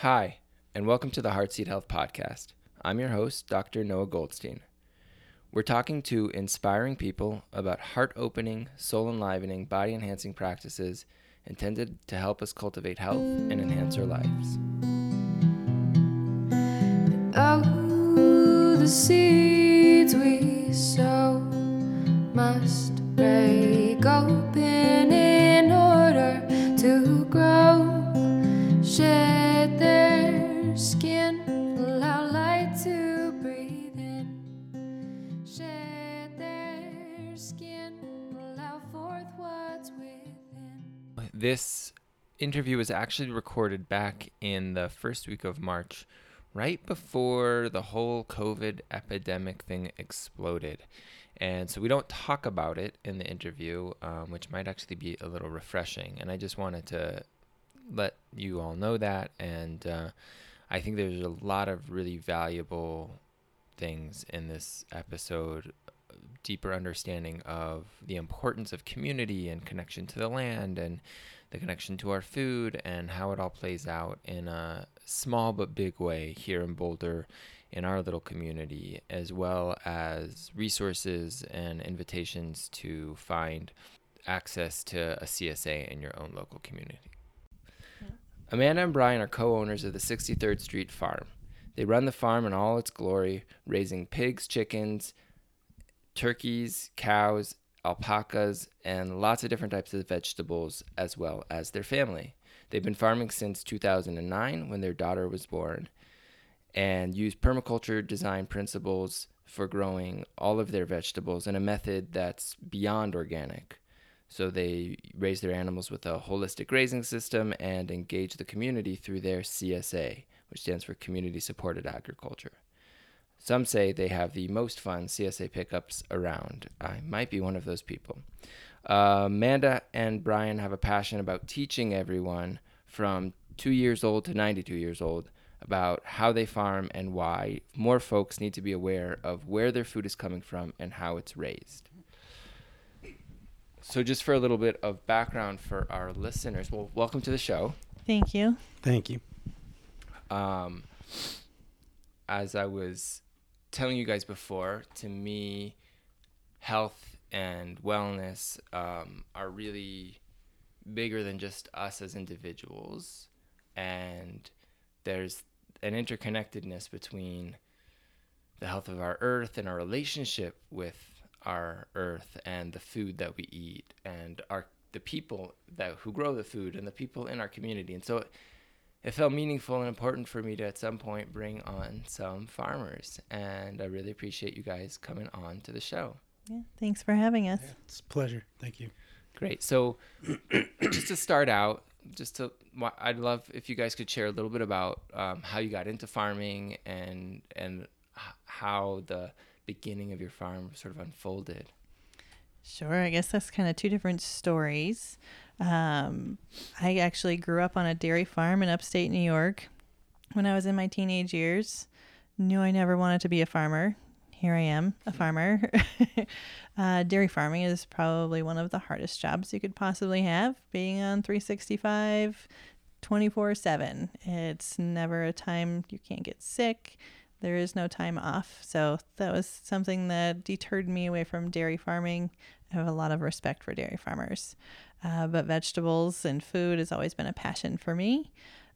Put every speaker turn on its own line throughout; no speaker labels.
Hi, and welcome to the Heartseed Health Podcast. I'm your host, Dr. Noah Goldstein. We're talking to inspiring people about heart opening, soul enlivening, body enhancing practices intended to help us cultivate health and enhance our lives.
Oh, the seeds we sow must break open
This interview was actually recorded back in the first week of March, right before the whole COVID epidemic thing exploded. And so we don't talk about it in the interview, um, which might actually be a little refreshing. And I just wanted to let you all know that. And uh, I think there's a lot of really valuable things in this episode deeper understanding of the importance of community and connection to the land and the connection to our food and how it all plays out in a small but big way here in Boulder in our little community, as well as resources and invitations to find access to a CSA in your own local community. Amanda and Brian are co owners of the 63rd Street Farm. They run the farm in all its glory, raising pigs, chickens, turkeys, cows, alpacas, and lots of different types of vegetables, as well as their family. They've been farming since 2009 when their daughter was born and use permaculture design principles for growing all of their vegetables in a method that's beyond organic. So they raise their animals with a holistic grazing system and engage the community through their CSA, which stands for Community Supported Agriculture. Some say they have the most fun CSA pickups around. I might be one of those people. Uh, Amanda and Brian have a passion about teaching everyone from two years old to 92 years old about how they farm and why more folks need to be aware of where their food is coming from and how it's raised. So, just for a little bit of background for our listeners, well, welcome to the show.
Thank you.
Thank you.
Um, as I was telling you guys before, to me, health and wellness um, are really bigger than just us as individuals. And there's an interconnectedness between the health of our earth and our relationship with our earth and the food that we eat and our the people that who grow the food and the people in our community. And so it, it felt meaningful and important for me to at some point bring on some farmers. And I really appreciate you guys coming on to the show.
Yeah, thanks for having us.
It's a pleasure. Thank you.
Great. So, just to start out, just to, I'd love if you guys could share a little bit about um, how you got into farming and and how the beginning of your farm sort of unfolded.
Sure, I guess that's kind of two different stories. Um, I actually grew up on a dairy farm in upstate New York when I was in my teenage years. Knew I never wanted to be a farmer. Here I am, a farmer. uh, dairy farming is probably one of the hardest jobs you could possibly have, being on 365 24 7. It's never a time you can't get sick. There is no time off. So that was something that deterred me away from dairy farming. I have a lot of respect for dairy farmers. Uh, but vegetables and food has always been a passion for me.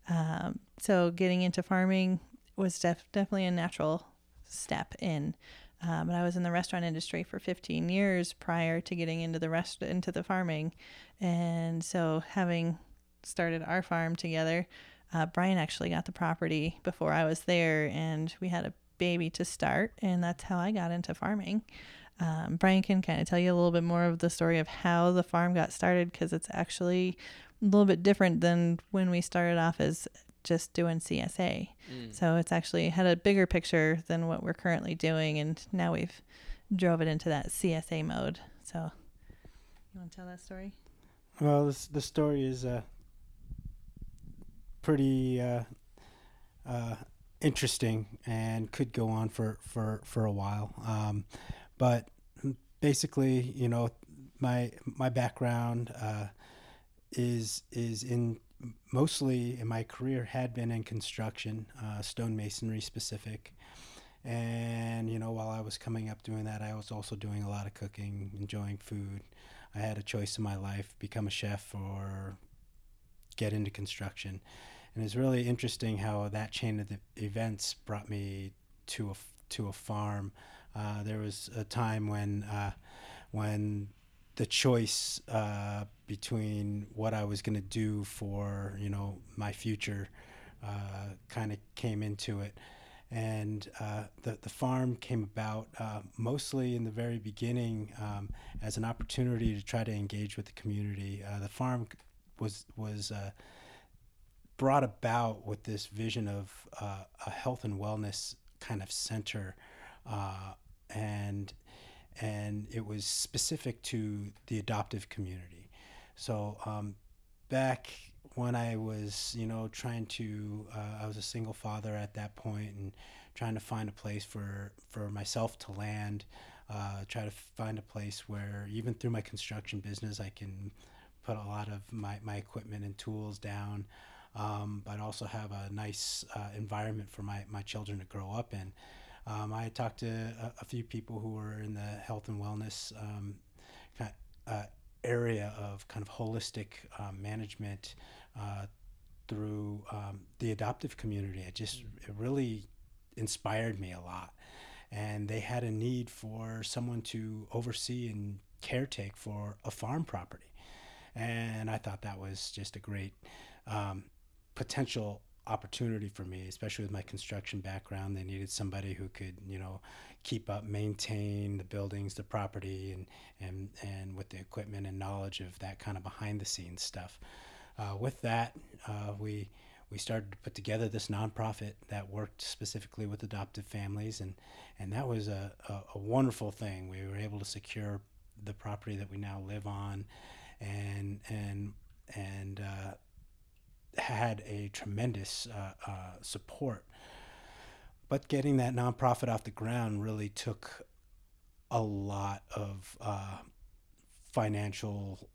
Um, so getting into farming was def- definitely a natural step in. Um, but I was in the restaurant industry for 15 years prior to getting into the rest into the farming, and so having started our farm together, uh, Brian actually got the property before I was there, and we had a baby to start, and that's how I got into farming. Um, Brian can kind of tell you a little bit more of the story of how the farm got started because it's actually a little bit different than when we started off as just doing CSA. So it's actually had a bigger picture than what we're currently doing, and now we've drove it into that CSA mode. So, you want to tell that story?
Well, this the story is uh, pretty uh, uh, interesting and could go on for for for a while. Um, but basically, you know, my my background uh, is is in mostly in my career had been in construction, uh, stone masonry specific. And, you know, while I was coming up doing that, I was also doing a lot of cooking, enjoying food. I had a choice in my life become a chef or get into construction. And it's really interesting how that chain of events brought me to a, to a farm. Uh, there was a time when, uh, when the choice uh, between what I was going to do for, you know, my future uh, kind of came into it and uh, the the farm came about mostly in the very beginning um, as an opportunity to try to engage with the community. The farm was was brought about with this vision of uh, a health and wellness kind of center, uh, and and it was specific to the adoptive community. So um, back when I was, you know, trying to, uh, I was a single father at that point and trying to find a place for, for myself to land, uh, try to find a place where even through my construction business, I can put a lot of my, my equipment and tools down, um, but also have a nice uh, environment for my, my children to grow up in. Um, I talked to a, a, few people who were in the health and wellness um, kind of, uh, area of kind of holistic um, management uh, through um, the adoptive community. It just it really inspired me a lot, and they had a need for someone to oversee and caretake for a farm property, and I thought that was just a great um, potential opportunity for me, especially with my construction background. They needed somebody who could, you know, keep up, maintain the buildings, the property, and and and with the equipment and knowledge of that kind of behind the scenes stuff uh, with that, uh, we we started to put together this nonprofit that worked specifically with adoptive families, and and that was a, a, a wonderful thing. We were able to secure the property that we now live on, and and and uh, had a tremendous uh, uh, support. But getting that nonprofit off the ground really took a lot of uh, financial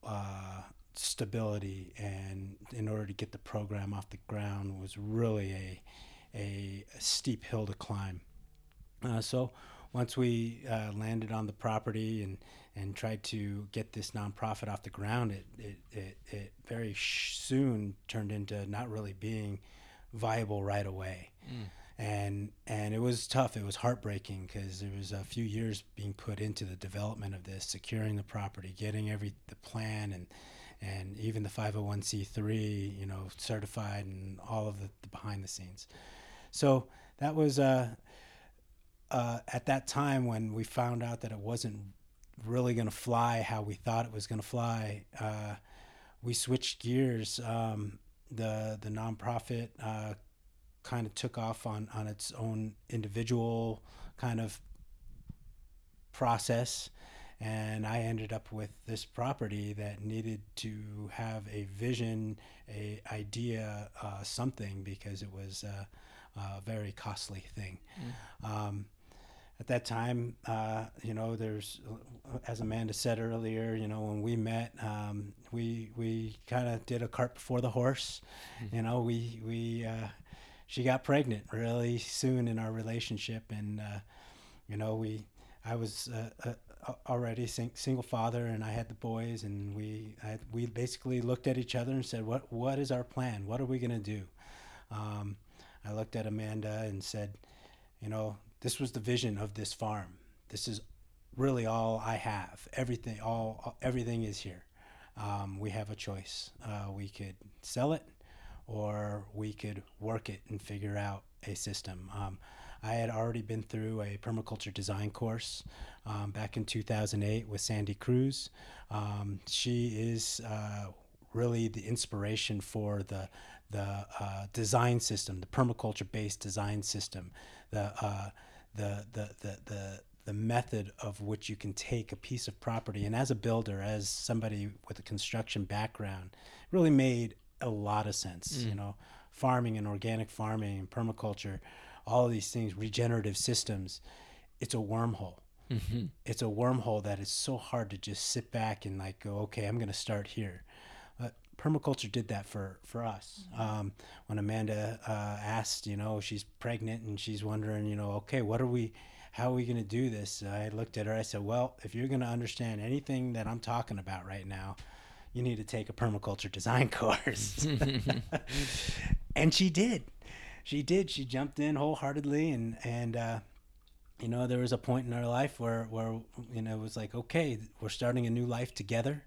stability and in order to get the program off the ground was really a, a, a steep hill to climb. Uh, so once we uh, landed on the property and, and tried to get this nonprofit off the ground, it, it, it, it very soon turned into not really being viable right away. Mm. And, and it was tough. It was heartbreaking because there was a few years being put into the development of this, securing the property, getting every the plan and and even the 501c3, you know, certified and all of the, the behind the scenes. So that was uh, uh, at that time when we found out that it wasn't really going to fly how we thought it was going to fly. Uh, we switched gears. Um, the the nonprofit uh, kind of took off on on its own individual kind of process and I ended up with this property that needed to have a vision, a idea, uh, something because it was a, a very costly thing. Mm. Um, at that time, uh, you know, there's, as Amanda said earlier, you know, when we met, um, we we kind of did a cart before the horse. Mm. You know, we we uh, she got pregnant really soon in our relationship, and uh, you know, we I was uh, uh, already sing, single father and I had the boys and we I, we basically looked at each other and said what what is our plan what are we going to do um, I looked at Amanda and said you know this was the vision of this farm. This is really all I have. Everything all everything is here. Um, we have a choice. Uh, we could sell it or we could work it and figure out a system. Um, I had already been through a permaculture design course um, back in 2008 with Sandy Cruz. Um, she is uh, really the inspiration for the the uh, design system, the permaculture-based design system, the, uh, the, the the the the method of which you can take a piece of property and as a builder, as somebody with a construction background, really made a lot of sense. Mm. You know, farming and organic farming and permaculture all of these things, regenerative systems, it's a wormhole. Mm-hmm. It's a wormhole that is so hard to just sit back and like go, okay, I'm going to start here. Permaculture did that for for us. Um, when Amanda uh, asked, you know, she's pregnant and she's wondering, you know, okay, what are we? How are we going to do this? I looked at her. I said, well, if you're going to understand anything that I'm talking about right now, you need to take a permaculture design course. and she did. She did. She jumped in wholeheartedly and and uh, you know there was a point in our life where where you know it was like okay we're starting a new life together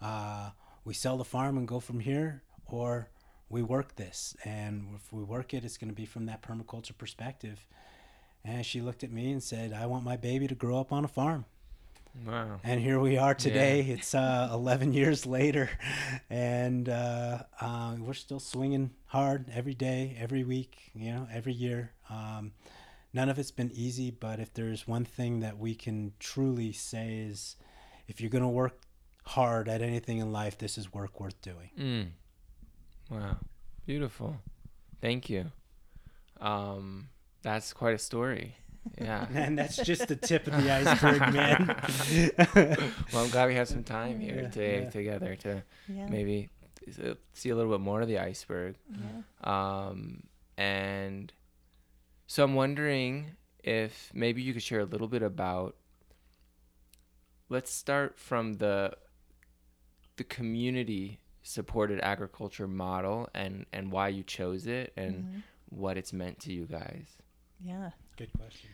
uh, we sell the farm and go from here or we work this and if we work it it's going to be from that permaculture perspective and she looked at me and said i want my baby to grow up on a farm
Wow.
and here we are today. It's uh, 11 years later, and uh, uh, we're still swinging hard every day, every week, you know, every year. Um, none of it's been easy, but if there's one thing that we can truly say is, if you're going to work hard at anything in life, this is work worth doing.
Mm. Wow. Beautiful. Thank you. Um, that's quite a story. Yeah.
And that's just the tip of the iceberg, man.
well, I'm glad we have some time here
Yeah,
today
yeah.
together to
Yeah.
maybe see a little bit more of the iceberg.
Yeah.
Um, and so I'm wondering if maybe you could share a little bit about. Let's start from the the community supported agriculture model and and why you chose it and
Mhm.
what it's meant to you guys.
Yeah.
Good question.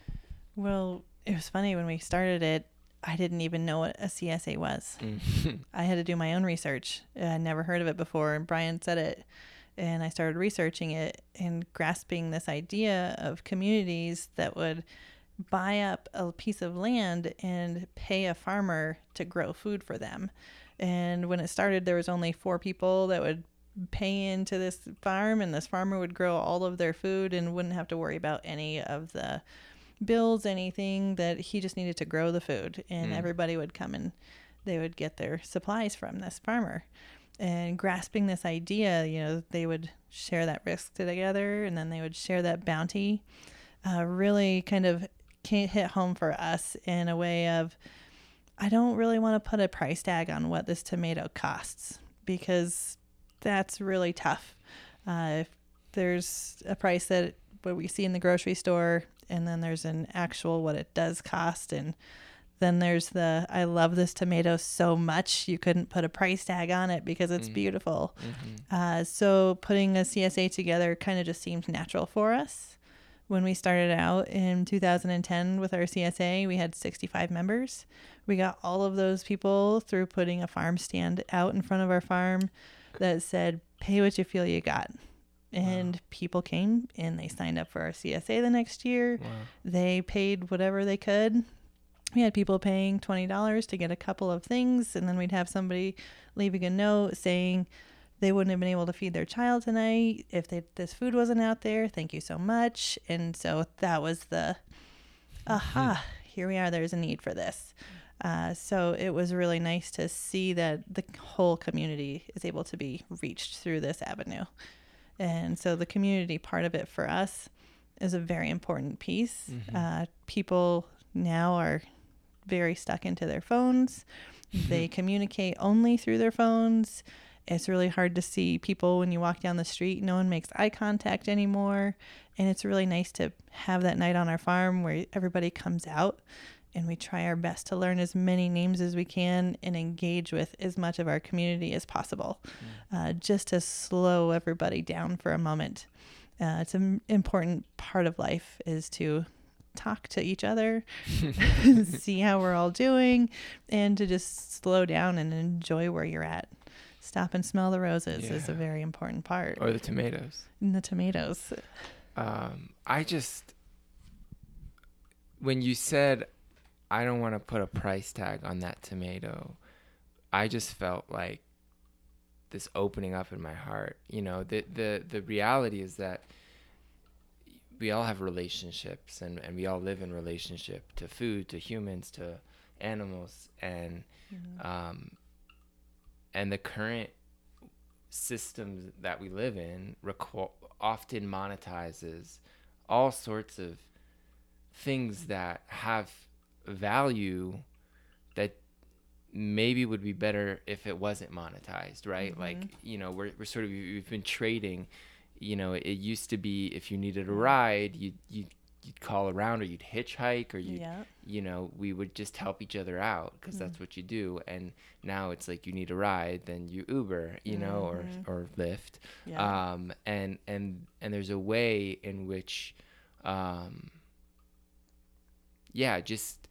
Well, it was funny when we started it. I didn't even know what a CSA was.
Mm.
I had to do my own research. I never heard of it before, and Brian said it, and I started researching it and grasping this idea of communities that would buy up a piece of land and pay a farmer to grow food for them. And when it started, there was only four people that would pay into this farm, and this farmer would grow all of their food and wouldn't have to worry about any of the bills, anything that he just needed to grow the food, and
Mm.
everybody would come and they would get their supplies from this farmer. And grasping this idea, you know, they would share that risk together and then they would share that bounty. Uh, really kind of can't hit home for us in a way of, I don't really want to put a price tag on what this tomato costs because that's really tough. Uh, if there's a price that what we see in the grocery store, and then there's an actual what it does cost, and then there's the I love this tomato so much you couldn't put a price tag on it because it's
Mm.
beautiful.
Mhm.
Uh, so putting a CSA together kind of just seemed natural for us. When we started out in 2010 with our CSA, we had 65 members. We got all of those people through putting a farm stand out in front of our farm that said, pay what you feel you got. And people came and they signed up for our CSA the next year.
Wow.
They paid whatever they could. We had people paying $20 to get a couple of things, and then we'd have somebody leaving a note saying they wouldn't have been able to feed their child tonight if they, this food wasn't out there. Thank you so much. And so that was the aha, here we are. There's a need for this. Uh, so it was really nice to see that the whole community is able to be reached through this avenue. And so the community part of it for us is a very important piece.
Mhm.
Uh, people now are very stuck into their phones. They communicate only through their phones. It's really hard to see people when you walk down the street. No one makes eye contact anymore. And it's really nice to have that night on our farm where everybody comes out and we try our best to learn as many names as we can and engage with as much of our community as possible, uh, just to slow everybody down for a moment. Uh, it's an important part of life is to talk to each other, see how we're all doing, and to just slow down and enjoy where you're at. Stop and smell the roses is a very important part.
Or the tomatoes.
And the tomatoes.
Um, I just when you said I don't want to put a price tag on that tomato, I just felt like this opening up in my heart. You know, the the the reality is that we all have relationships and, and we all live in relationship to food, to humans, to animals and um, and the current systems that we live in requ- often monetizes all sorts of things that have value that maybe would be better if it wasn't monetized, right?
Mm-hmm.
Like, you know, we're, we're sort of, we've been trading, you know, it used to be if you needed a ride, you, you, you'd call around or you'd hitchhike or you,
Yeah.
you know, we would just help each other out because
Mm.
that's what you do. And now it's like you need a ride, then you Uber, you know,
Mhm.
or, or Lyft.
Yeah.
Um, and, and, and there's a way in which, um, yeah, just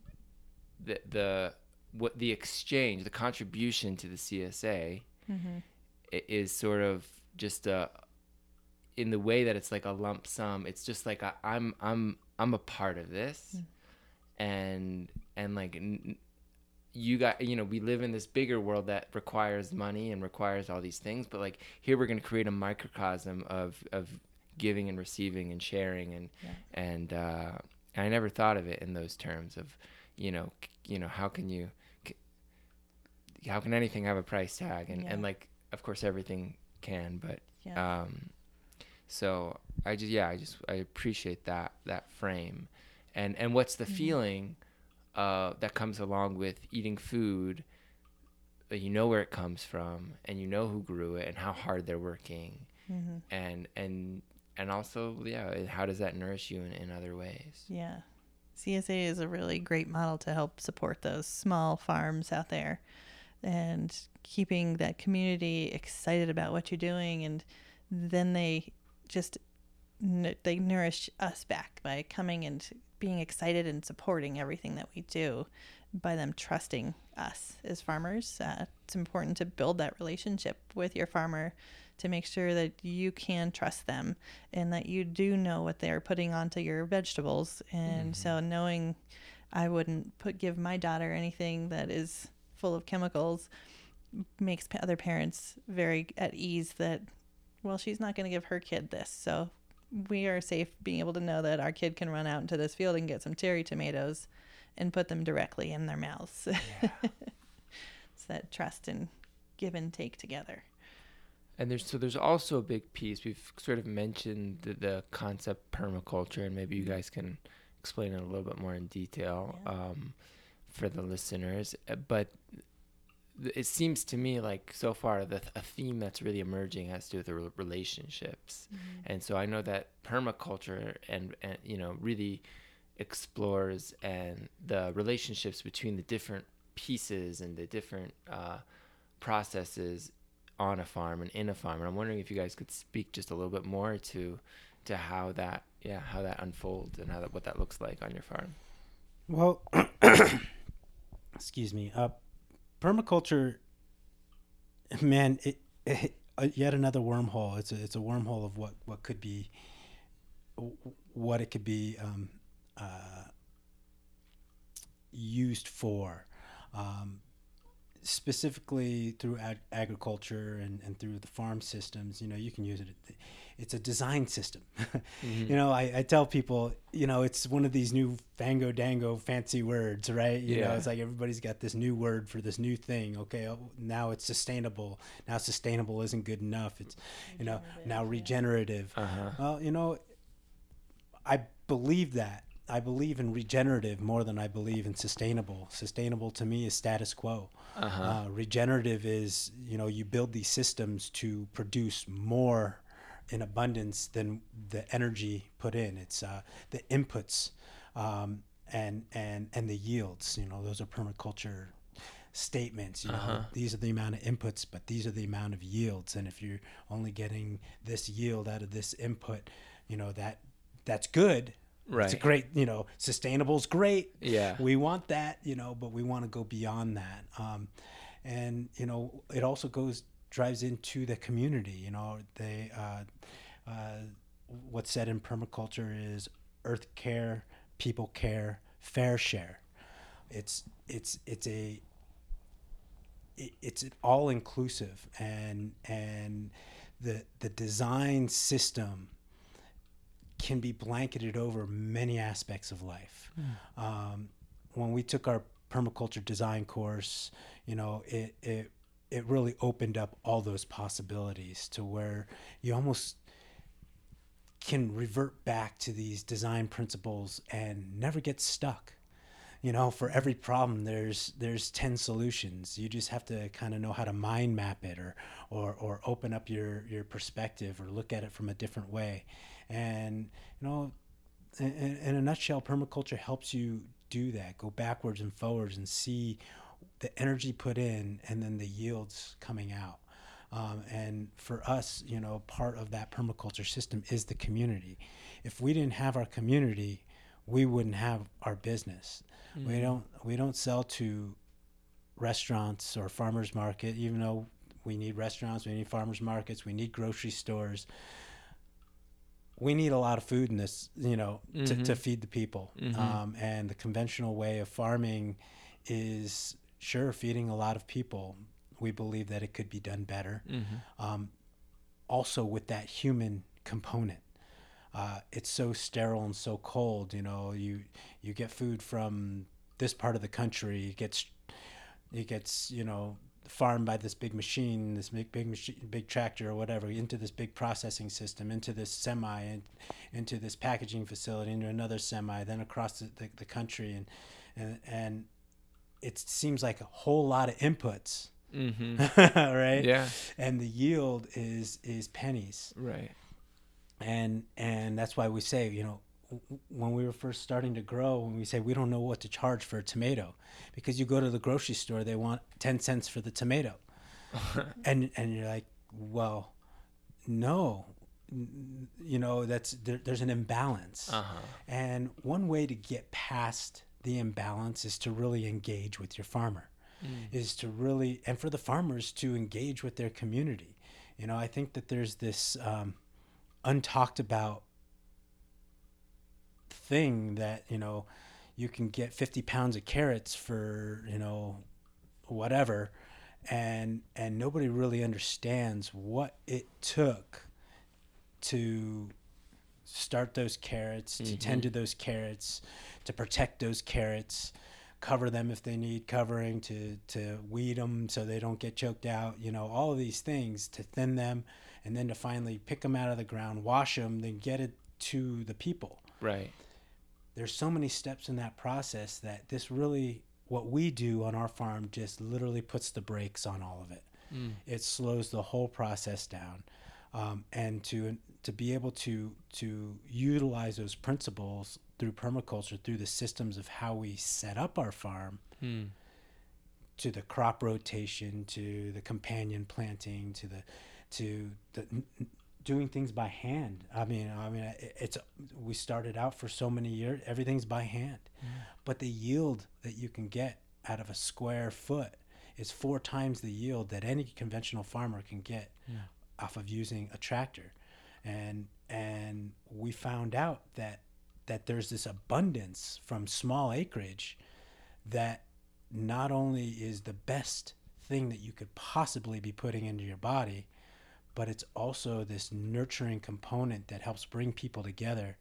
the, the, what the exchange, the contribution to the CSA
mm-hmm.
is sort of just a, in the way that it's like a lump sum. It's just like I'm I'm I'm a part of this, and and like n- you got you know we live in this bigger world that requires money and requires all these things, but like here we're gonna create a microcosm of of giving and receiving and sharing and
Yeah.
and uh, I never thought of it in those terms of you know c- you know how can you c- how can anything have a price tag and,
Yeah.
and like of course everything can but
Yeah.
um so i just yeah i just i appreciate that that frame and and what's the
Mhm.
feeling uh that comes along with eating food that you know where it comes from and you know who grew it and how hard they're working
mm-hmm.
and and and also yeah how does that nourish you in, in other ways
Yeah. CSA is a really great model to help support those small farms out there and keeping that community excited about what you're doing and then they just they nourish us back by coming and being excited and supporting everything that we do by them trusting us as farmers. Uh, it's important to build that relationship with your farmer to make sure that you can trust them and that you do know what they're putting onto your vegetables. And so knowing i wouldn't put give my daughter anything that is full of chemicals makes other parents very at ease that well she's not going to give her kid this so we are safe being able to know that our kid can run out into this field and get some cherry tomatoes and put them directly in their mouths it's that trust and give and take together
And there's so there's also a big piece. We've sort of mentioned the, the concept permaculture, and maybe you guys can explain it a little bit more in detail
Yeah.
um, for the listeners. But it seems to me like so far the a theme that's really emerging has to do with the re- relationships, and so I know that permaculture and, and you know really explores and the relationships between the different pieces and the different uh, processes on a farm and in a farm. And I'm wondering if you guys could speak just a little bit more to to how that yeah how that unfolds and how that what that looks like on your farm.
Well, excuse me. Uh, permaculture, man, it, it uh, yet another wormhole. It's a it's a wormhole of what what could be, what it could be um, uh, used for. Um, specifically through ag- agriculture and, and through the farm systems, you know, you can use it. It's a design system. You know, I, I tell people, you know, it's one of these new fango dango fancy words, right? You know, it's like everybody's got this new word for this new thing. Okay, oh, now it's sustainable. Now sustainable isn't good enough. It's, you know, now regenerative.
Uh huh.
Well, you know, I believe that. I believe in regenerative more than I believe in sustainable. Sustainable to me is status quo.
Uh huh.
Uh, regenerative is, you know, you build these systems to produce more in abundance than the energy put in. It's uh, the inputs um, and and and the yields. You know, those are permaculture statements. You know,
Uh-huh.
these are the amount of inputs, but these are the amount of yields. And if you're only getting this yield out of this input, you know that that's good.
Right.
It's a great, you know, sustainable's great
Yeah.
we want that, you know, but we want to go beyond that. Um, and you know, it also goes drives into the community. You know, they uh, uh, what's said in permaculture is earth care, people care, fair share. It's it's it's a it, it's all inclusive and and the the design system can be blanketed over many aspects of life. Um, when we took our permaculture design course, you know, it, it it really opened up all those possibilities to where you almost can revert back to these design principles and never get stuck. you know, for every problem, there's there's ten solutions. You just have to kind of know how to mind map it, or or or open up your your perspective, or look at it from a different way. And you know, in, in a nutshell, permaculture helps you do that. Go backwards and forwards and see the energy put in, and then the yields coming out. Um, and for us, you know, part of that permaculture system is the community. If we didn't have our community, we wouldn't have our business. Mm-hmm. We don't we don't sell to restaurants or farmers market, even though we need restaurants, we need farmers markets, we need grocery stores. We need a lot of food in this, you know, mm-hmm. to, to feed the people. Mm-hmm. Um, and the conventional way of farming is sure feeding a lot of people. We believe that it could be done better. Mm-hmm. Um, also, with that human component uh, it's so sterile and so cold. You know, you you get food from this part of the country. It gets it gets you know farmed by this big machine, this big big machine, big tractor or whatever, into this big processing system, into this semi, and into this packaging facility, into another semi, then across the, the, the country, and and and it seems like a whole lot of inputs. Mm-hmm. right.
Yeah.
And the yield is is pennies.
Right
and and that's why we say you know when we were first starting to grow when we say we don't know what to charge for a tomato because you go to the grocery store they want 10 cents for the tomato and and you're like well no you know that's there, there's an imbalance uh-huh. and one way to get past the imbalance is to really engage with your farmer mm. is to really and for the farmers to engage with their community you know i think that there's this um, untalked about thing that you know you can get 50 pounds of carrots for you know whatever and and nobody really understands what it took to start those carrots mm-hmm. to tend to those carrots to protect those carrots cover them if they need covering to to weed them so they don't get choked out you know all of these things to thin them and then to finally pick them out of the ground, wash them, then get it to the people.
Right.
There's so many steps in that process that this really, what we do on our farm, just literally puts the brakes on all of it. Mm. It slows the whole process down, um, and to to be able to to utilize those principles through permaculture, through the systems of how we set up our farm. Mm. To the crop rotation, to the companion planting, to the to the doing things by hand. I mean, I mean, it's we started out for so many years, everything's by hand, mm. but the yield that you can get out of a square foot is four times the yield that any conventional farmer can get yeah. Off of using a tractor, and and we found out that that there's this abundance from small acreage that not only is the best thing that you could possibly be putting into your body but it's also this nurturing component that helps bring people together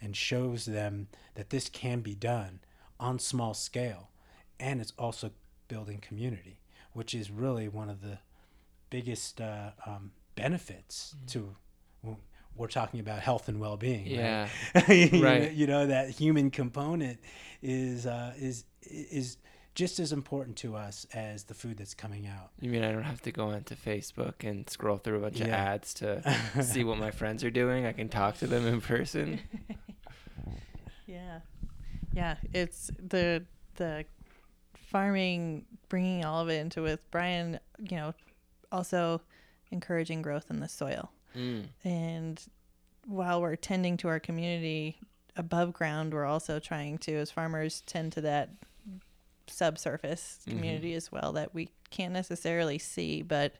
and shows them that this can be done on small scale. And it's also building community which is really one of the biggest uh, um, benefits mm. to we're talking about health and well-being
yeah
right, you, right. you know that human component is uh, is is just as important to us as the food that's coming out.
You mean I don't have to go onto Facebook and scroll through a bunch yeah. of ads to see what my friends are doing? I can talk to them in person.
yeah, yeah. It's the the farming, bringing all of it into with Brian. You know, also encouraging growth in the soil, mm. and while we're tending to our community above ground, we're also trying to, as farmers, tend to that subsurface mm-hmm. community mm-hmm. as well that we can't necessarily see, but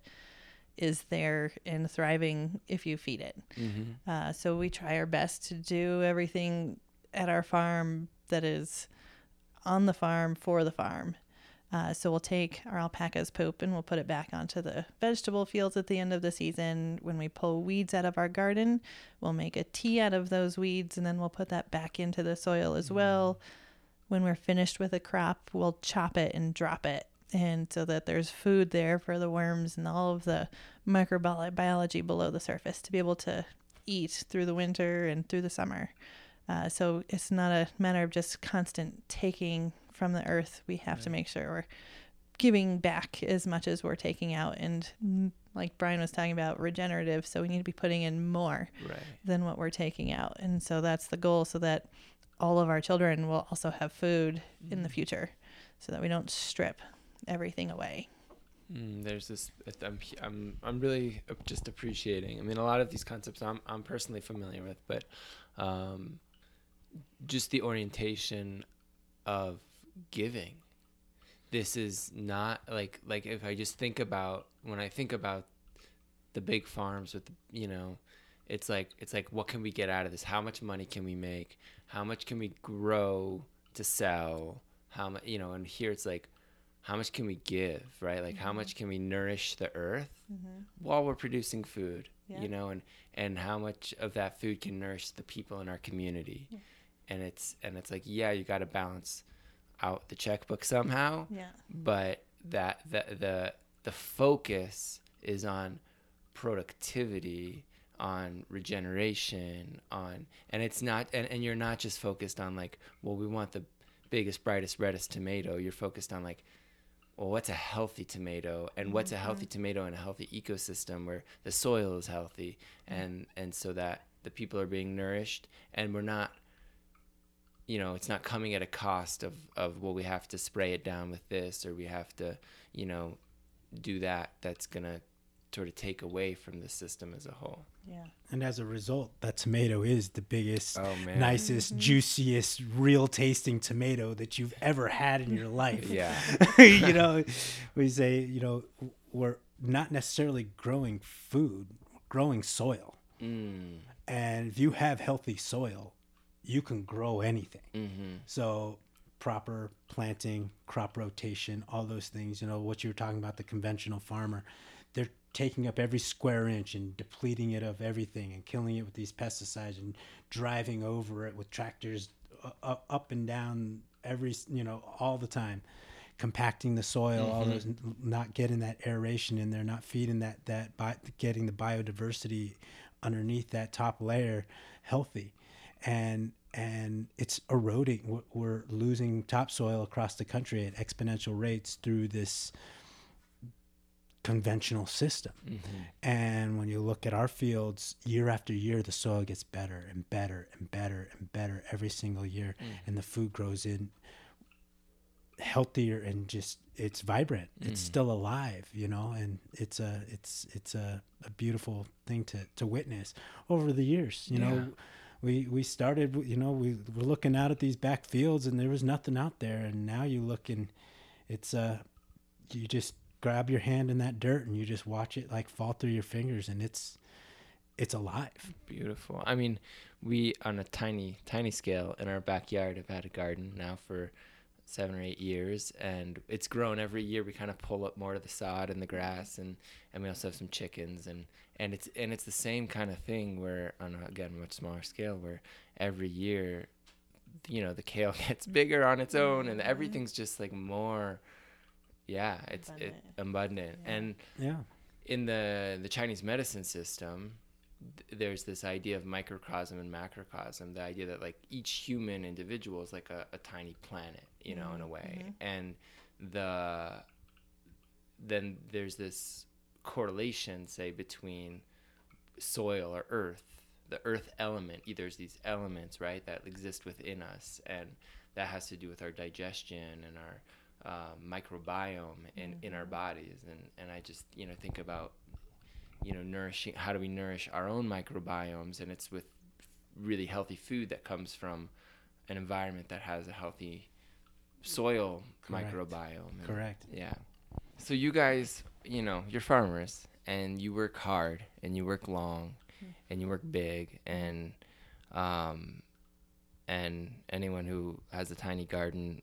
is there and thriving if you feed it. Mm-hmm. Uh, so we try our best to do everything at our farm that is on the farm for the farm. Uh, so we'll take our alpaca's poop and we'll put it back onto the vegetable fields at the end of the season. When we pull weeds out of our garden, we'll make a tea out of those weeds and then we'll put that back into the soil as mm-hmm. well when we're finished with a crop, we'll chop it and drop it. And so that there's food there for the worms and all of the microbiology below the surface to be able to eat through the winter and through the summer. Uh, so it's not a matter of just constant taking from the earth. We have to make sure we're giving back as much as we're taking out. And mm, like Brian was talking about, regenerative. So we need to be putting in more
Right.
than what we're taking out. And so that's the goal so that all of our children will also have food in the future so that we don't strip everything away.
Mm, there's this. I'm I'm I'm really just appreciating. I mean, a lot of these concepts I'm I'm personally familiar with, but um, just the orientation of giving. This is not like like if I just think about when I think about the big farms with the, you know, it's like it's like what can we get out of this? How much money can we make? How much can we grow to sell? How much you know? And here it's like how much can we give right like how mm-hmm. much can we nourish the earth mm-hmm. while we're producing food
Yeah.
you know and and how much of that food can nourish the people in our community and it's and it's like yeah you got to balance out the checkbook somehow
Yeah.
but that the the the focus is on productivity on regeneration on and it's not and, and you're not just focused on like well we want the biggest brightest reddest tomato. You're focused on like well what's a healthy tomato and what's a mm-hmm. healthy tomato in a healthy ecosystem where the soil is healthy? Mm-hmm. And and so that the people are being nourished and we're not you know it's not coming at a cost of of well we have to spray it down with this or we have to you know do that that's gonna sort of take away from the system as a whole
Yeah.
And as a result, that tomato is the biggest,
Oh, man.
nicest, juiciest, real tasting tomato that you've ever had in your life.
yeah
you know, we say, you know, we're not necessarily growing food, growing soil.
mm,
And if you have healthy soil, you can grow anything.
mm-hmm.
So proper planting, crop rotation, all those things, you know, what you were talking about, the conventional farmer, they're taking up every square inch and depleting it of everything and killing it with these pesticides and driving over it with tractors up, and down every, you know, all the time. Compacting the soil, all those, not getting that aeration in there, not feeding that that bi- getting the biodiversity underneath that top layer healthy, and and it's eroding. We're- losing topsoil across the country at exponential rates through this conventional system.
Mm-hmm.
And when you look at our fields, year after year, the soil gets better and better and better and better every single year, and the food grows in healthier and just it's vibrant. It's still alive, you know, and it's a it's it's a, a beautiful thing to to witness over the years. You
Yeah.
know, we we started, you know, we were looking out at these back fields and there was nothing out there, and now you look and it's uh you just grab your hand in that dirt and you just watch it like fall through your fingers and it's it's alive.
Beautiful. I mean, we on a tiny, tiny scale in our backyard have had a garden now for seven or eight years, and it's grown every year. We kind of pull up more to the sod and the grass, and and we also have some chickens, and and it's and it's the same kind of thing where on a, again much smaller scale where every year, you know, the kale gets bigger on its own, and mm-hmm. everything's just like more. Yeah, it's it,
Abundant.
abundant,
Yeah.
and
Yeah.
in the the Chinese medicine system, th- there's this idea of microcosm and macrocosm. The idea that like each human individual is like a, a tiny planet, you know, in a mm-hmm. way, mm-hmm. and the then there's this correlation, say, between soil or earth, the earth element. either There's these elements, right, that exist within us, and that has to do with our digestion and our uh, microbiome in, in our bodies. And, and I just, you know, think about, you know, nourishing, how do we nourish our own microbiomes? And it's with really healthy food that comes from an environment that has a healthy soil
Correct.
microbiome. And-
Correct.
yeah. So you guys, you know, you're farmers and you work hard and you work long and you work big and um and anyone who has a tiny garden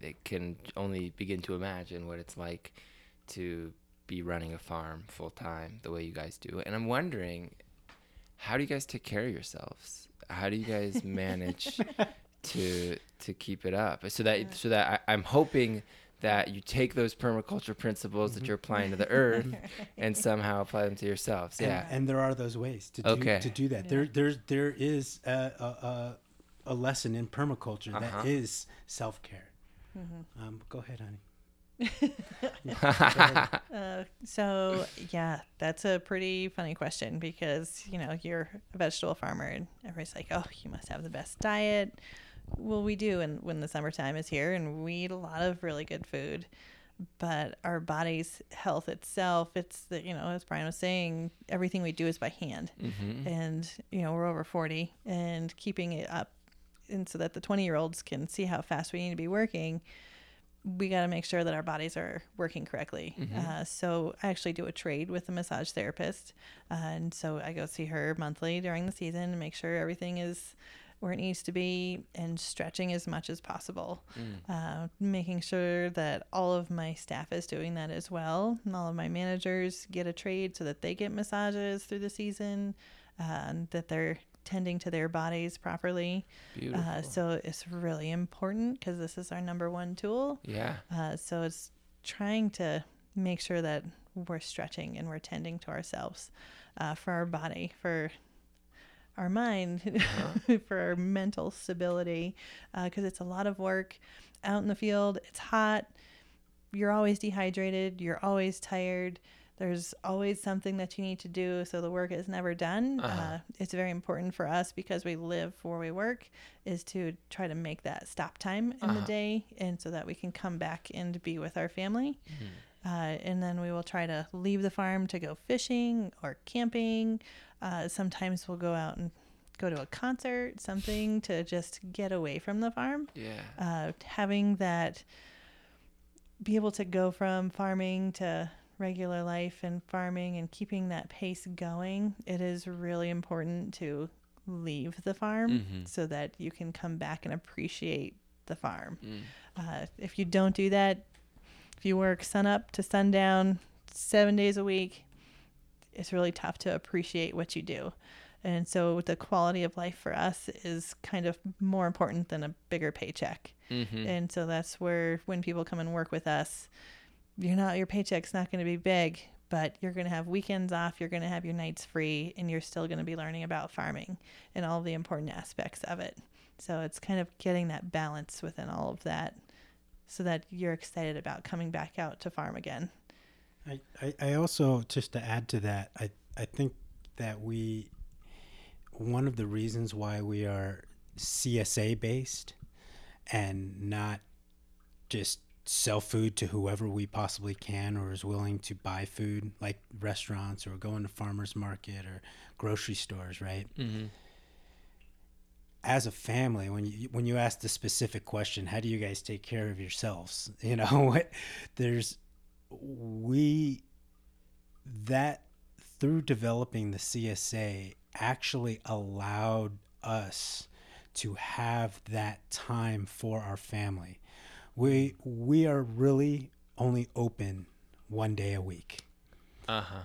they can only begin to imagine what it's like to be running a farm full time the way you guys do. And I'm wondering how do you guys take care of yourselves? How do you guys manage to to keep it up so that so that I, I'm hoping that you take those permaculture principles that you're applying to the earth and somehow apply them to yourselves. Yeah.
And, there are those ways to do,
Okay.
to do that. There there's there is a a, a, a lesson in permaculture that
Uh-huh.
is self care. Um, go ahead, honey.
Uh, so yeah, that's a pretty funny question because you know you're a vegetable farmer and everybody's like, oh, you must have the best diet. Well, we do, and when the summertime is here, and we eat a lot of really good food. But our body's health itself, it's the you know as Brian was saying, everything we do is by hand,
Mm-hmm.
and you know we're over forty, and keeping it up, and so that the twenty year olds can see how fast we need to be working we got to make sure that our bodies are working correctly. Uh, so I actually do a trade with a massage therapist, uh, and so I go see her monthly during the season and make sure everything is where it needs to be and stretching as much as possible. Uh, making sure that all of my staff is doing that as well, and all of my managers get a trade so that they get massages through the season, uh, and that they're tending to their bodies properly.
Beautiful.
Uh, so it's really important because this is our number one tool.
yeah.
Uh, so it's trying to make sure that we're stretching and we're tending to ourselves uh, for our body, for our mind, for our mental stability, because it's a lot of work out in the field. It's hot. You're always dehydrated. You're always tired. There's always something that you need to do, so the work is never done.
Uh-huh.
Uh, it's very important for us because we live where we work, is to try to make that stop time in the
Uh-huh.
day, and so that we can come back and be with our family.
Mm-hmm.
Uh, and then we will try to leave the farm to go fishing or camping. Uh, sometimes we'll go out and go to a concert, something to just get away from the farm.
Yeah.
Uh, having that, be able to go from farming to regular life and farming and keeping that pace going, it is really important to leave the farm
Mhm.
so that you can come back and appreciate the farm.
Mm.
Uh, if you don't do that, if you work sun up to sundown, seven days a week, it's really tough to appreciate what you do. And so the quality of life for us is kind of more important than a bigger paycheck.
Mm-hmm.
And so that's where when people come and work with us, you're not your paycheck's not going to be big, but you're going to have weekends off, you're going to have your nights free, and you're still going to be learning about farming and all the important aspects of it. So it's kind of getting that balance within all of that so that you're excited about coming back out to farm again.
I, I, I also just to add to that, I, I think that we one of the reasons why we are CSA based and not just sell food to whoever we possibly can or is willing to buy food like restaurants or going to farmers market or grocery stores, right?
Mm-hmm.
As a family when you when you ask the specific question how do you guys take care of yourselves? You know there's we that through developing the CSA actually allowed us to have that time for our family. We we are really only open one day a week.
Uh-huh.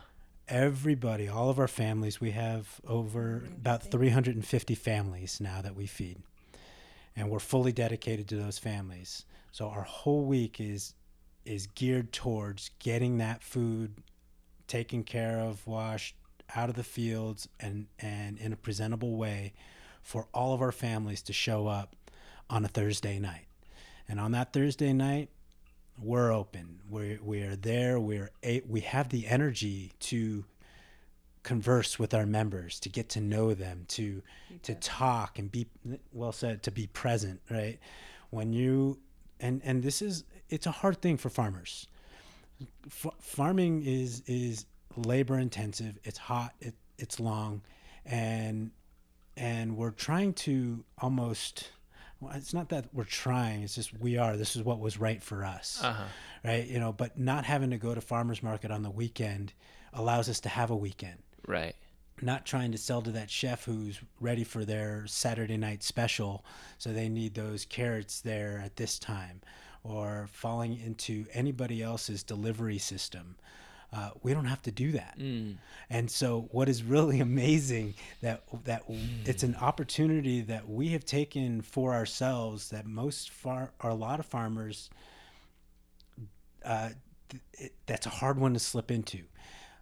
Everybody, all of our families, we have over about 350 families now that we feed. And we're fully dedicated to those families. So our whole week is is geared towards getting that food taken care of, washed out of the fields and and in a presentable way for all of our families to show up on a Thursday night. And on that Thursday night, we're open. We're we are there. We're a, we have the energy to converse with our members, to get to know them, to to talk and be well said, to be present. Right when you and and this is it's a hard thing for farmers. F- farming is is labor intensive. It's hot. It, it's long, and and we're trying to almost well, it's not that we're trying it's just we are this is what was right for us
Uh-huh.
right you know but not having to go to farmers market on the weekend allows us to have a weekend
Right.
not trying to sell to that chef who's ready for their saturday night special so they need those carrots there at this time or falling into anybody else's delivery system uh, we don't have to do that
Mm.
and so what is really amazing that that it's an opportunity that we have taken for ourselves that most far or a lot of farmers uh, th- it, that's a hard one to slip into.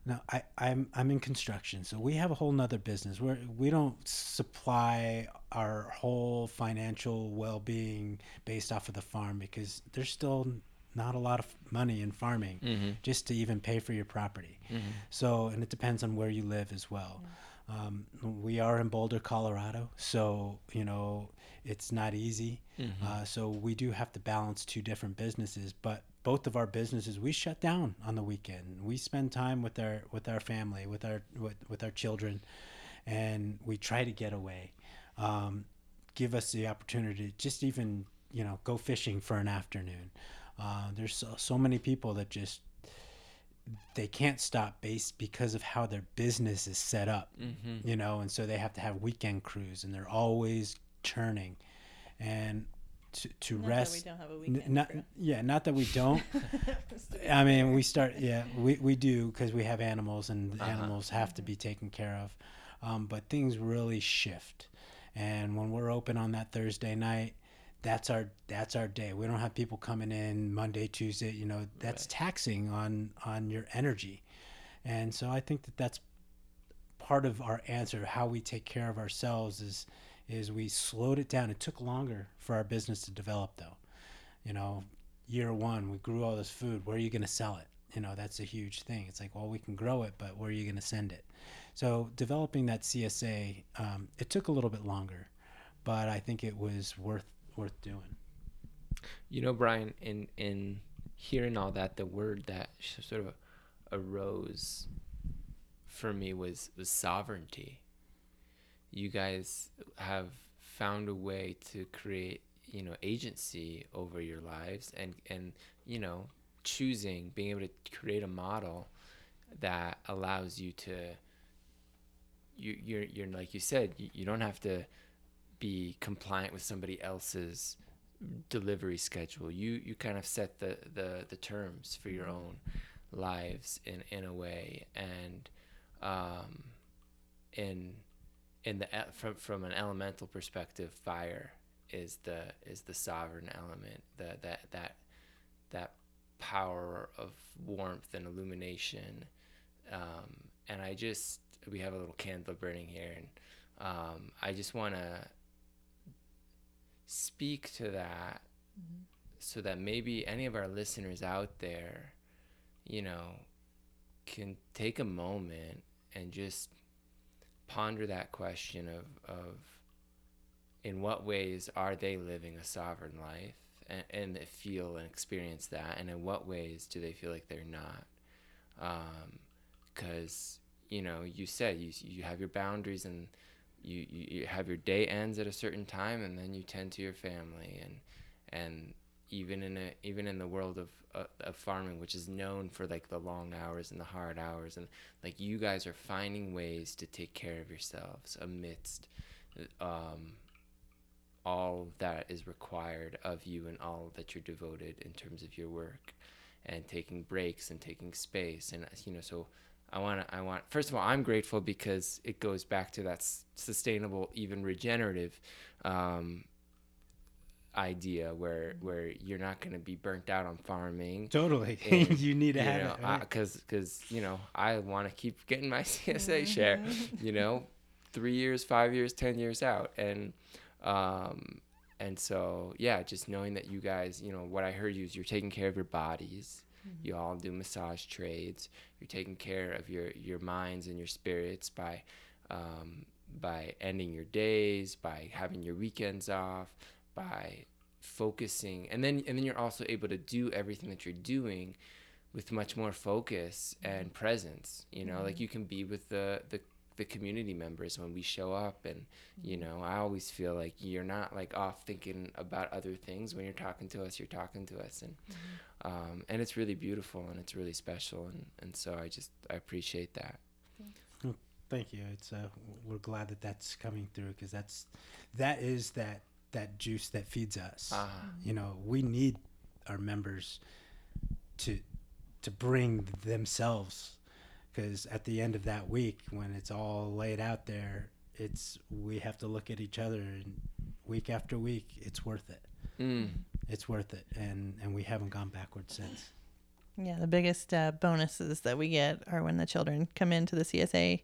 Now, I, I'm I'm in construction, so we have a whole nother business. We're we don't supply our whole financial well being based off of the farm because there's still not a lot of money in farming
Mm-hmm.
just to even pay for your property.
Mm-hmm.
So and it depends on where you live as well. Um, we are in Boulder, Colorado, so you know it's not easy.
Mm-hmm.
Uh, so we do have to balance two different businesses, but both of our businesses we shut down on the weekend. We spend time with our with our family, with our with, with our children, and we try to get away. Um, give us the opportunity to just even you know go fishing for an afternoon. Uh, there's so, so many people that just they can't stop based because of how their business is set up
Mm-hmm.
you know, and so they have to have weekend crews, and they're always churning, and to to
Not that
rest.
we don't have a
n-
weekend.
not
crew.
yeah, not that we don't.
Just to be
I mean, we start yeah, we we do because we have animals, and
Uh-huh.
animals have to be taken care of. Um, but things really shift, and when we're open on that Thursday night. That's our that's our day. We don't have people coming in Monday, Tuesday. You know that's
Right.
taxing on on your energy, and so I think that that's part of our answer how we take care of ourselves is is we slowed it down it took longer for our business to develop though you know year one we grew all this food where are you going to sell it you know that's a huge thing it's like well we can grow it but where are you going to send it so developing that csa um, it took a little bit longer but i think it was worth worth doing
You know, Brian, in in hearing all that, the word that sort of arose for me was was sovereignty. You guys have found a way to create, you know, agency over your lives, and and you know, choosing, being able to create a model that allows you to. You you're you're like you said, you, you don't have to be compliant with somebody else's delivery schedule. You you kind of set the the, the terms for your own lives in in a way, and um, in in the from from an elemental perspective, fire is the is the sovereign element. The that that that power of warmth and illumination. Um, and I just we have a little candle burning here, and um, I just want to speak to that mm-hmm. so that maybe any of our listeners out there, you know, can take a moment and just ponder that question of, of in what ways are they living a sovereign life and, and feel and experience that and in what ways do they feel like they're not? Um, because you know you said you, you have your boundaries and you, you, you have your day ends at a certain time and then you tend to your family and and even in a even in the world of uh, of farming which is known for like the long hours and the hard hours and like you guys are finding ways to take care of yourselves amidst um all that is required of you and all that you're devoted in terms of your work and taking breaks and taking space and you know so I want to I want first of all I'm grateful because it goes back to that s- sustainable even regenerative um, idea where where you're not going to be burnt out on farming
totally
And,
you need to
you
have
know,
it right?
because because you know I want to keep getting my CSA share, you know, three years, five years, ten years out, and um, and so yeah, just knowing that you guys, you know, what I heard you is you're taking care of your bodies. Mm-hmm. You all do massage trades. You're taking care of your your minds and your spirits by um, by ending your days, by having your weekends off, by focusing, and then and then you're also able to do everything that you're doing with much more focus and mm-hmm. presence. You know, like mm-hmm. you can be with the the the community members when we show up and you know i always feel like you're not like off thinking about other things when you're talking to us you're talking to us and um, and it's really beautiful and it's really special and and so i just i appreciate that
Thank you. It's uh, we're glad that that's coming through because that's that is that that juice that feeds us.
Ah.
You know, we need our members to to bring themselves because at the end of that week when it's all laid out there, it's we have to look at each other and week after week, it's worth it.
mm.
It's worth it, and and we haven't gone backwards since.
Yeah, the biggest uh, bonuses that we get are when the children come into the CSA.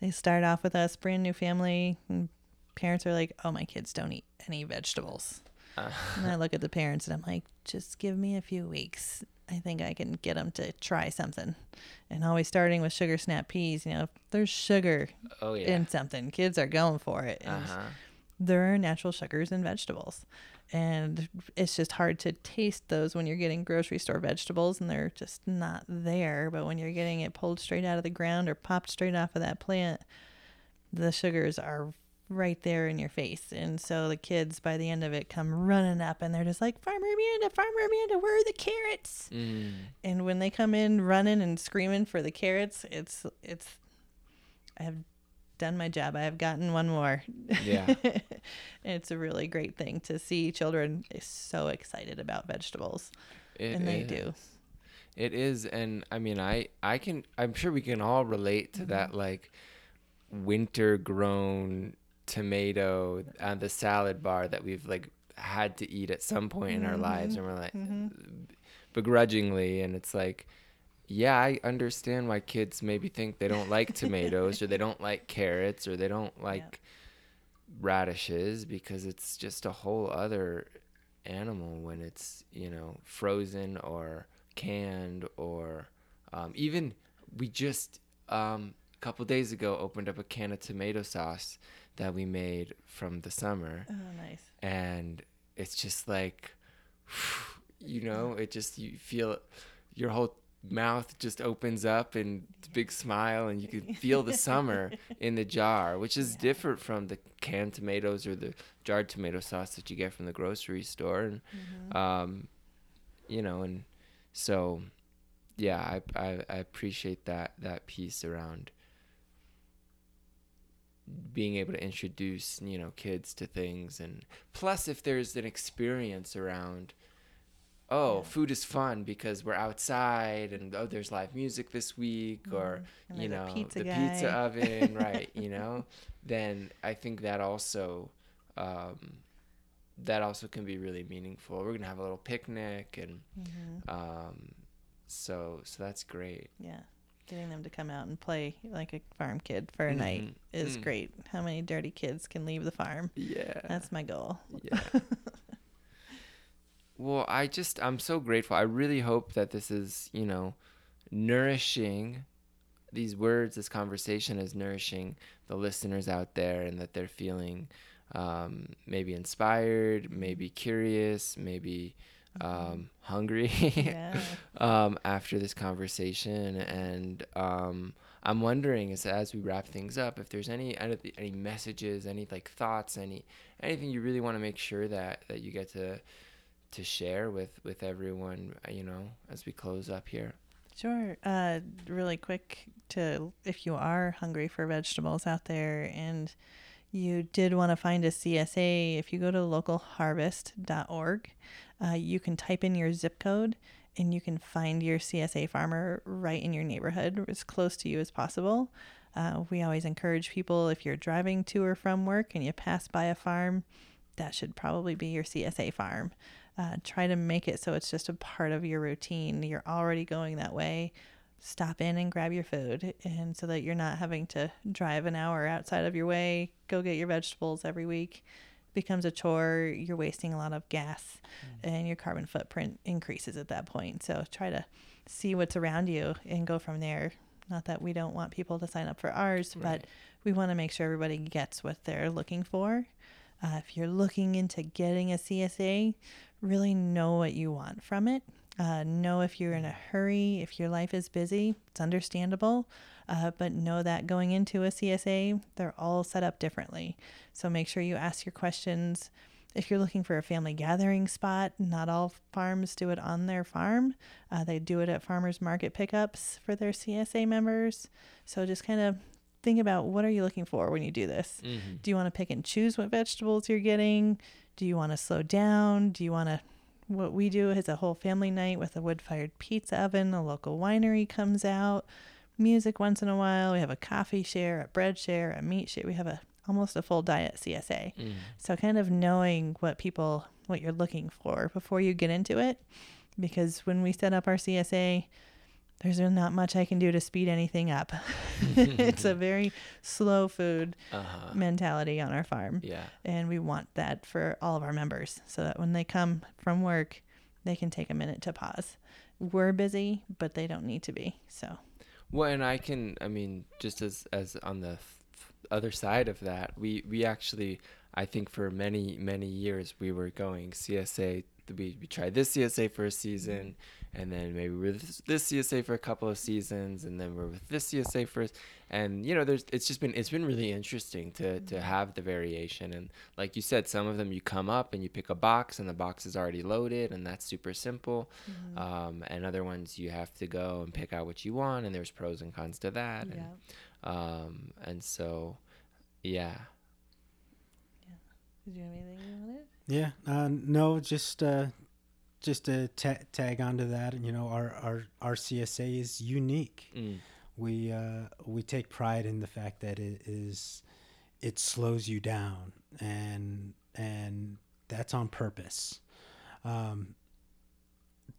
They start off with us, brand new family. And parents are like, "Oh, my kids don't eat any vegetables."
Uh,
And I look at the parents and I'm like, "Just give me a few weeks. I think I can get them to try something." And always starting with sugar snap peas. You know, if there's sugar
oh yeah.
in something, kids are going for it.
uh
And
huh.
there are natural sugars in vegetables. And it's just hard to taste those when you're getting grocery store vegetables and they're just not there. But when you're getting it pulled straight out of the ground or popped straight off of that plant, the sugars are right there in your face. And so the kids, by the end of it, come running up and they're just like, Farmer Amanda, Farmer Amanda, where are the carrots?
Mm.
And when they come in running and screaming for the carrots, it's, it's, I have done my job. I have gotten one more.
Yeah.
it's a really great thing to see children so excited about vegetables.
It
and they do.
It is, and I mean, I I can. I'm sure we can all relate to that,
Mm-hmm.
like winter grown tomato on the salad bar that we've like had to eat at some point in our lives, and we're like
Mm-hmm.
begrudgingly, and it's like. Yeah, I understand why kids maybe think they don't like tomatoes or they don't like carrots or they don't like radishes because it's just a whole other animal when it's you know frozen or canned or um, even we just um, a couple days ago opened up a can of tomato sauce that we made from the summer.
Oh, nice.
and it's just like you know it just you feel your whole mouth just opens up and big smile and you can feel the summer in the jar which is different from the canned tomatoes or the jarred tomato sauce that you get from the grocery store. And um you know and so yeah I, I i appreciate that that piece around being able to introduce you know kids to things and plus if there's an experience around oh food is fun because we're outside and oh there's live music this week or
And
you know
pizza
the
guy.
pizza oven right you know then i think that also um, that also can be really meaningful we're gonna have a little picnic and
Mm-hmm.
um, so so that's great
Yeah. Getting them to come out and play like a farm kid for a night
Mhm.
is
Mm.
great. How many dirty kids can leave the farm?
yeah
That's my goal.
yeah well i just i'm so grateful i really hope that this is you know nourishing these words this conversation is nourishing the listeners out there and that they're feeling um, maybe inspired maybe curious maybe um, hungry
Yeah.
um, after this conversation. And um, I'm wondering, as, as we wrap things up, if there's any any any messages, any like thoughts, any anything you really want to make sure that that you get to to share with with everyone, uh, you know, as we close up here.
Sure. Uh, really quick to if you are hungry for vegetables out there and you did want to find a CSA, if you go to localharvest.org, uh, you can type in your zip code and you can find your CSA farmer right in your neighborhood, as close to you as possible. Uh, we always encourage people if you're driving to or from work and you pass by a farm, that should probably be your CSA farm. Uh, try to make it so it's just a part of your routine. You're already going that way. Stop in and grab your food, and so that you're not having to drive an hour outside of your way, go get your vegetables every week. Becomes a chore. You're wasting a lot of gas, and your carbon footprint increases at that point. So try to see what's around you and go from there. Not that we don't want people to sign up for ours, but we want to make sure everybody gets what they're looking for. Uh, if you're looking into getting a CSA, really know what you want from it. Uh, know if you're in a hurry, if your life is busy, it's understandable. Uh, but know that going into a CSA, they're all set up differently. So make sure you ask your questions. If you're looking for a family gathering spot, not all farms do it on their farm. Uh, they do it at farmers market pickups for their CSA members. So just kind of think about what are you looking for when you do this.
Mm-hmm.
Do you want to pick and choose what vegetables you're getting? Do you want to slow down? Do you want to? What we do is a whole family night with a wood fired pizza oven. A local winery comes out, music once in a while. We have a coffee share, a bread share, a meat share. We have a almost a full diet CSA.
Mm.
So kind of knowing what people what you're looking for before you get into it because when we set up our CSA, there's not much I can do to speed anything up. it's a very slow food
Uh-huh.
mentality on our farm.
Yeah.
And we want that for all of our members so that when they come from work, they can take a minute to pause. We're busy, but they don't need to be. So,
Well, and I can, I mean, just as as on the f- other side of that, we we actually, I think for many many years we were going CSA. We we tried this CSA for a season, and then maybe we're this, this CSA for a couple of seasons, and then we're with this CSA first, and you know, there's it's just been it's been really interesting to to have the variation, and like you said, some of them you come up and you pick a box, and the box is already loaded, and that's super simple, um, and other ones you have to go and pick out what you want, and there's pros and cons to that, and
yeah.
um, and so, yeah.
Did you have anything you wanted?
Yeah, uh, no, just uh, just to ta- tag onto that. You know, our our our CSA is unique.
Mm.
We uh, we take pride in the fact that it is it slows you down, and and that's on purpose. Um,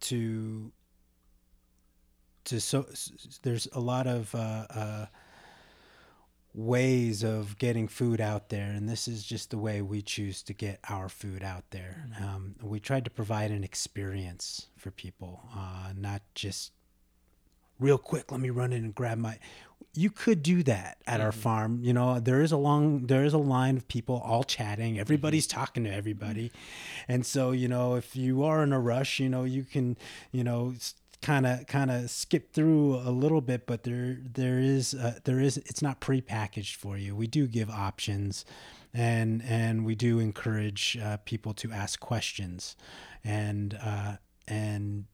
to to so there's a lot of uh, uh, ways of getting food out there, and this is just the way we choose to get our food out there. Um, we tried to provide an experience for people, uh, not just real quick. Let me run in and grab my. You could do that at our farm. You know, there is a long, there is a line of people all chatting. Everybody's talking to everybody, and so you know, if you are in a rush, you know, you can, you know. Kind of kind of skip through a little bit but there there is uh, there is it's not prepackaged for you. We do give options and and we do encourage uh, people to ask questions and uh, and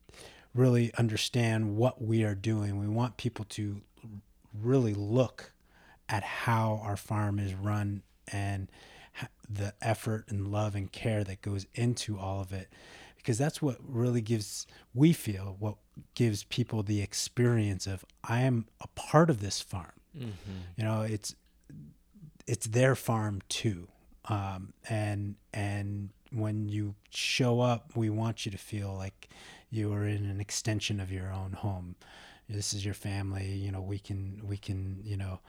really understand what we are doing. We want people to really look at how our farm is run and the effort and love and care that goes into all of it because that's what really gives we feel what gives people the experience of I am a part of this farm. You know, it's it's their farm too. Um, and and when you show up, we want you to feel like you are in an extension of your own home. This is your family. You know, we can we can you know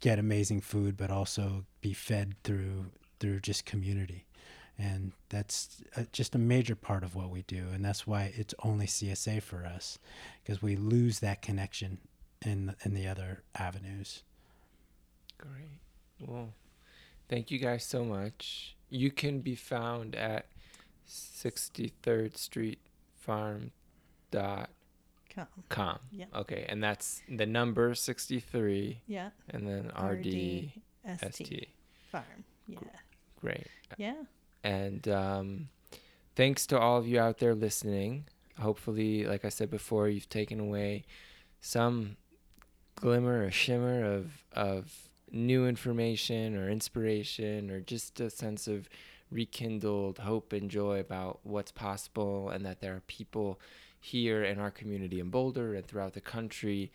get amazing food, but also be fed through through just community and that's uh, just a major part of what we do and that's why it's only CSA for us because we lose that connection in in the other avenues.
Great. Well, thank you guys so much. You can be found at 63rd Street Farm dot
Come.
com.
Yeah.
Okay, and that's the number 63
Yeah.
and then RD
RDST
ST.
farm. Yeah.
Great.
Yeah.
And um, thanks to all of you out there listening. Hopefully, like I said before, you've taken away some glimmer or shimmer of of new information or inspiration or just a sense of rekindled hope and joy about what's possible and that there are people here in our community in Boulder and throughout the country,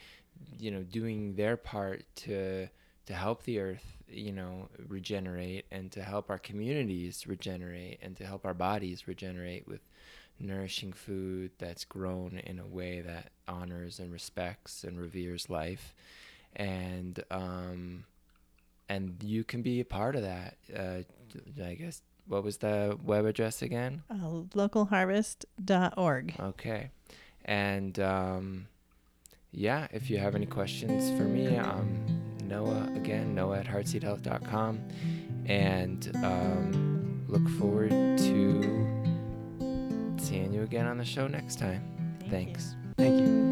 you know, doing their part to to help the earth, you know, regenerate and to help our communities regenerate and to help our bodies regenerate with nourishing food that's grown in a way that honors and respects and reveres life. And um and you can be a part of that. Uh I guess what was the web address again?
Uh, localharvest.org.
Okay. And um, yeah, if you have any questions for me, um, Noah, again, Noah at heartseedhealth.com. And um, look forward to seeing you again on the show next time.
Thank you.
Thanks.
Thank you.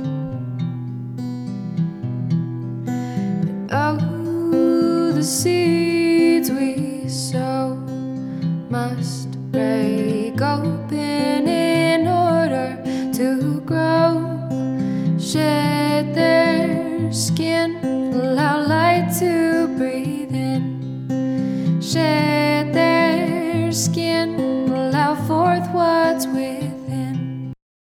Oh, the seeds we sow must break open to